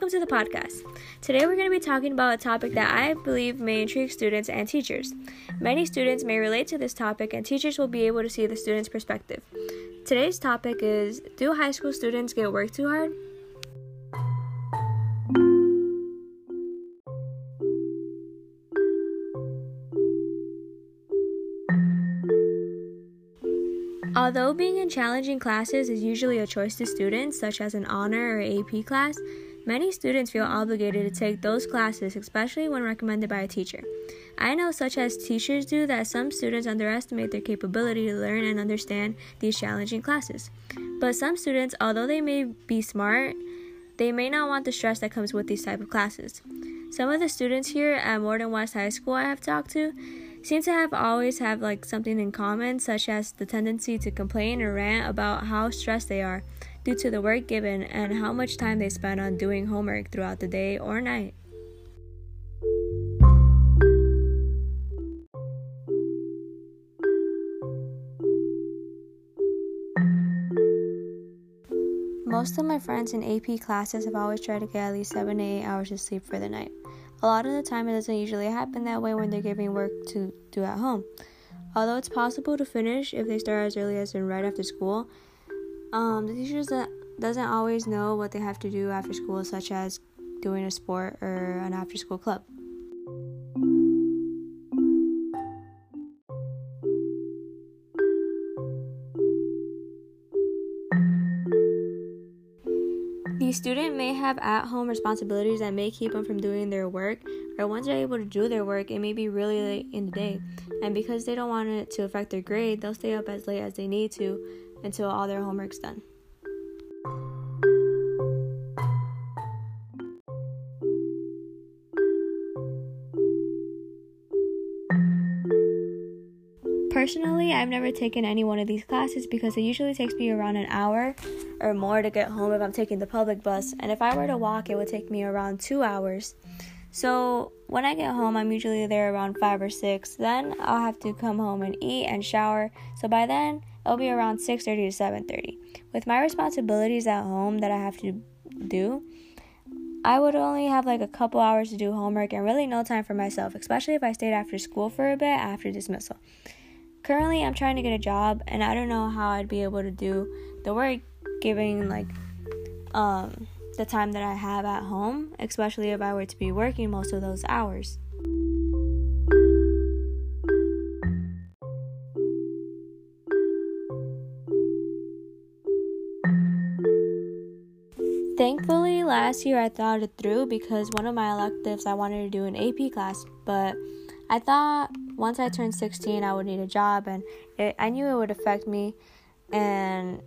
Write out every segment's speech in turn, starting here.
Welcome to the podcast. Today we're going to be talking about a topic that I believe may intrigue students and teachers. Many students may relate to this topic, and teachers will be able to see the student's perspective. Today's topic is Do high school students get work too hard? Although being in challenging classes is usually a choice to students, such as an honor or AP class, many students feel obligated to take those classes, especially when recommended by a teacher. I know, such as teachers do, that some students underestimate their capability to learn and understand these challenging classes. But some students, although they may be smart, they may not want the stress that comes with these type of classes. Some of the students here at Morton West High School I have talked to seem to have always have like something in common, such as the tendency to complain or rant about how stressed they are due to the work given and how much time they spend on doing homework throughout the day or night. Most of my friends in AP classes have always tried to get at least 7 to 8 hours of sleep for the night. A lot of the time, it doesn't usually happen that way when they're giving work to do at home. Although it's possible to finish if they start as early as in right after school, um, the teachers doesn't always know what they have to do after school, such as doing a sport or an after school club. The student may have at home responsibilities that may keep them from doing their work, or once they're able to do their work, it may be really late in the day. And because they don't want it to affect their grade, they'll stay up as late as they need to until all their homework's done. Personally, I've never taken any one of these classes because it usually takes me around an hour or more to get home if I'm taking the public bus, and if I were to walk, it would take me around two hours. So when I get home, I'm usually there around five or six. Then I'll have to come home and eat and shower. So by then, it'll be around 6:30 to 7:30. With my responsibilities at home that I have to do, I would only have like a couple hours to do homework and really no time for myself, especially if I stayed after school for a bit after dismissal. Currently, I'm trying to get a job, and I don't know how I'd be able to do the work given like um, the time that I have at home, especially if I were to be working most of those hours. Last year I thought it through because one of my electives I wanted to do an AP class, but I thought once I turned 16 I would need a job and it, I knew it would affect me and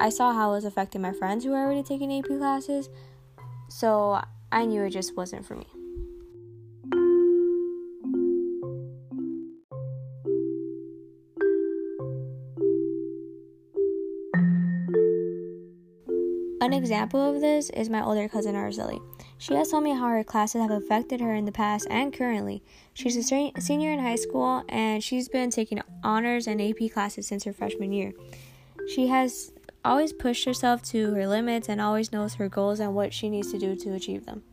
I saw how it was affecting my friends who were already taking AP classes, so I knew it just wasn't for me. Example of this is my older cousin Araceli. She has told me how her classes have affected her in the past and currently. She's a senior in high school and she's been taking honors and AP classes since her freshman year. She has always pushed herself to her limits and always knows her goals and what she needs to do to achieve them.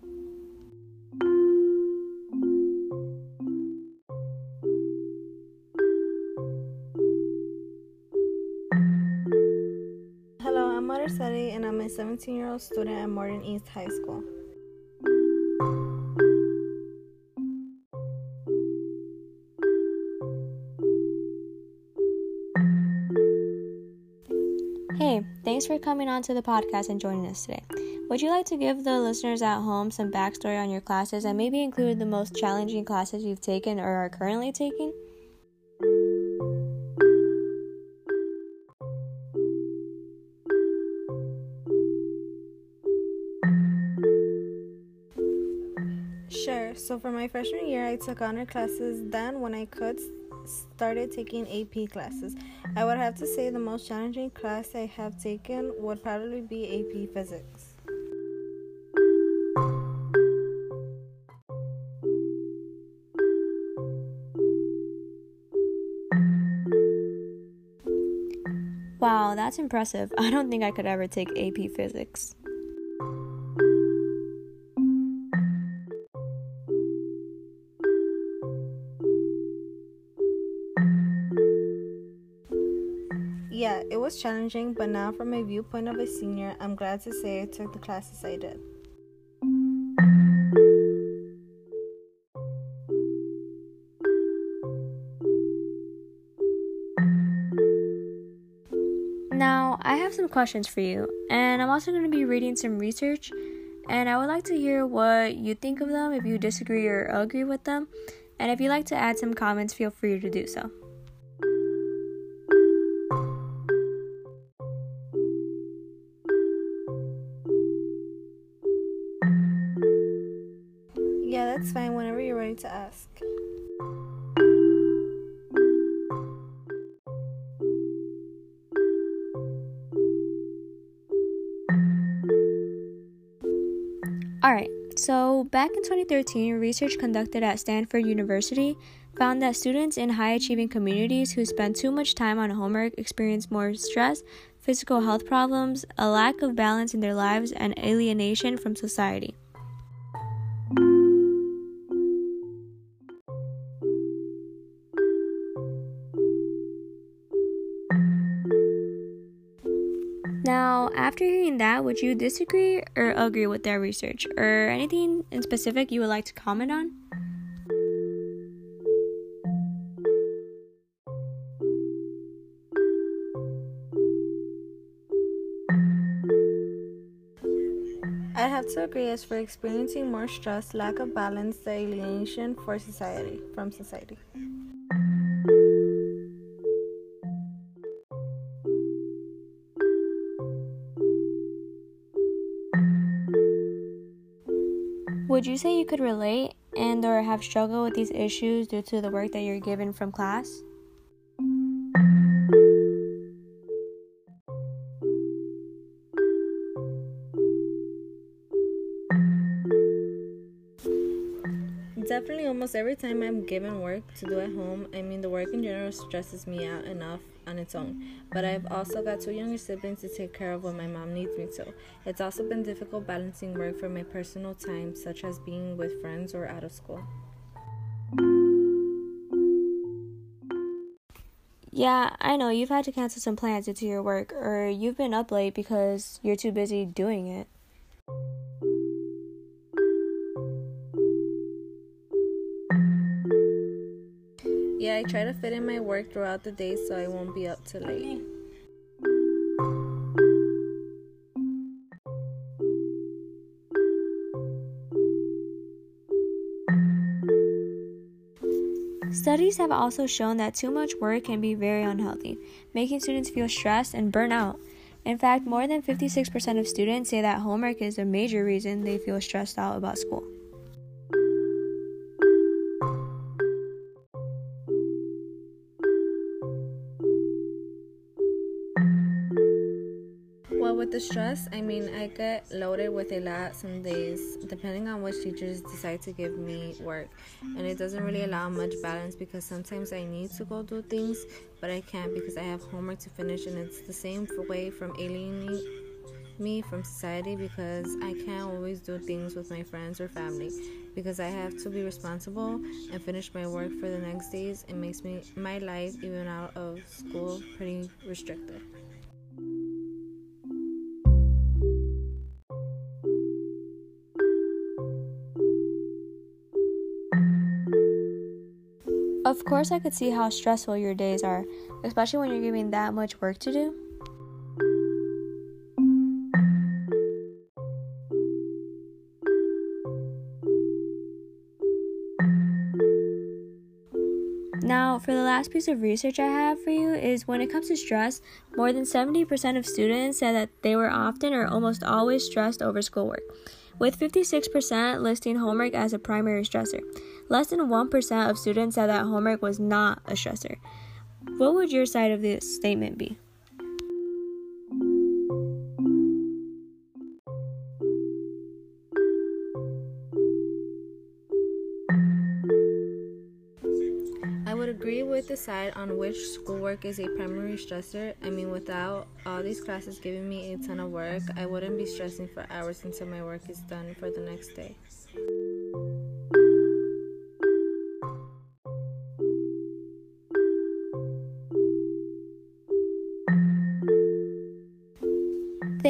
Marceli and I'm a 17 year old student at Morton East High School. Hey, thanks for coming on to the podcast and joining us today. Would you like to give the listeners at home some backstory on your classes and maybe include the most challenging classes you've taken or are currently taking? So for my freshman year, I took honor classes. Then, when I could, started taking AP classes. I would have to say the most challenging class I have taken would probably be AP Physics. Wow, that's impressive. I don't think I could ever take AP Physics. Yeah, it was challenging, but now, from a viewpoint of a senior, I'm glad to say I took the classes I did. Now, I have some questions for you, and I'm also going to be reading some research, and I would like to hear what you think of them, if you disagree or agree with them, and if you'd like to add some comments, feel free to do so. That's fine whenever you're ready to ask. Alright, so back in 2013, research conducted at Stanford University found that students in high achieving communities who spend too much time on homework experience more stress, physical health problems, a lack of balance in their lives, and alienation from society. Now, after hearing that, would you disagree or agree with their research, or anything in specific you would like to comment on? I have to agree as for experiencing more stress, lack of balance, the alienation for society from society. Would you say you could relate and or have struggled with these issues due to the work that you're given from class? Definitely, almost every time I'm given work to do at home, I mean, the work in general stresses me out enough on its own. But I've also got two younger siblings to take care of when my mom needs me to. It's also been difficult balancing work for my personal time, such as being with friends or out of school. Yeah, I know you've had to cancel some plans due to your work, or you've been up late because you're too busy doing it. Yeah, I try to fit in my work throughout the day so I won't be up too late. Studies have also shown that too much work can be very unhealthy, making students feel stressed and burn out. In fact, more than 56% of students say that homework is a major reason they feel stressed out about school. With the stress, I mean, I get loaded with a lot some days, depending on which teachers decide to give me work. And it doesn't really allow much balance because sometimes I need to go do things, but I can't because I have homework to finish. And it's the same way from alienating me from society because I can't always do things with my friends or family because I have to be responsible and finish my work for the next days. It makes me my life even out of school pretty restricted. Of course, I could see how stressful your days are, especially when you're given that much work to do. Now, for the last piece of research I have for you is when it comes to stress, more than 70% of students said that they were often or almost always stressed over schoolwork, with 56% listing homework as a primary stressor. Less than 1% of students said that homework was not a stressor. What would your side of this statement be? I would agree with the side on which schoolwork is a primary stressor. I mean, without all these classes giving me a ton of work, I wouldn't be stressing for hours until my work is done for the next day.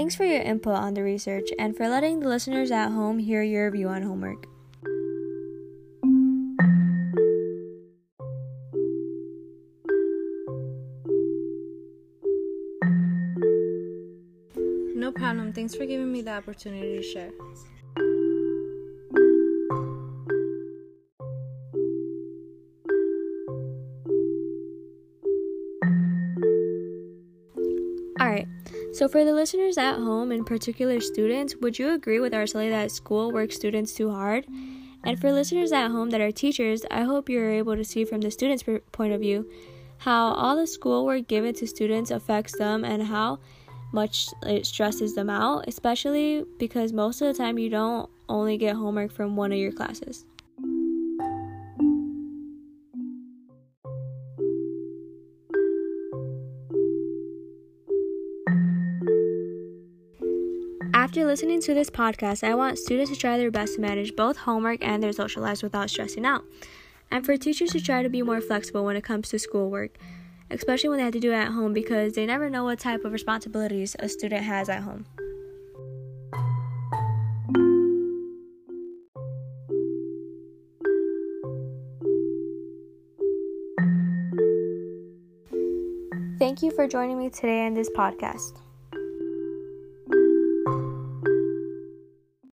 Thanks for your input on the research and for letting the listeners at home hear your view on homework. No problem. Thanks for giving me the opportunity to share. Alright, so for the listeners at home, in particular students, would you agree with our Araceli that school works students too hard? And for listeners at home that are teachers, I hope you're able to see from the students' point of view how all the schoolwork given to students affects them and how much it stresses them out, especially because most of the time you don't only get homework from one of your classes. Listening to this podcast, I want students to try their best to manage both homework and their social lives without stressing out. And for teachers to try to be more flexible when it comes to schoolwork, especially when they have to do it at home because they never know what type of responsibilities a student has at home. Thank you for joining me today in this podcast.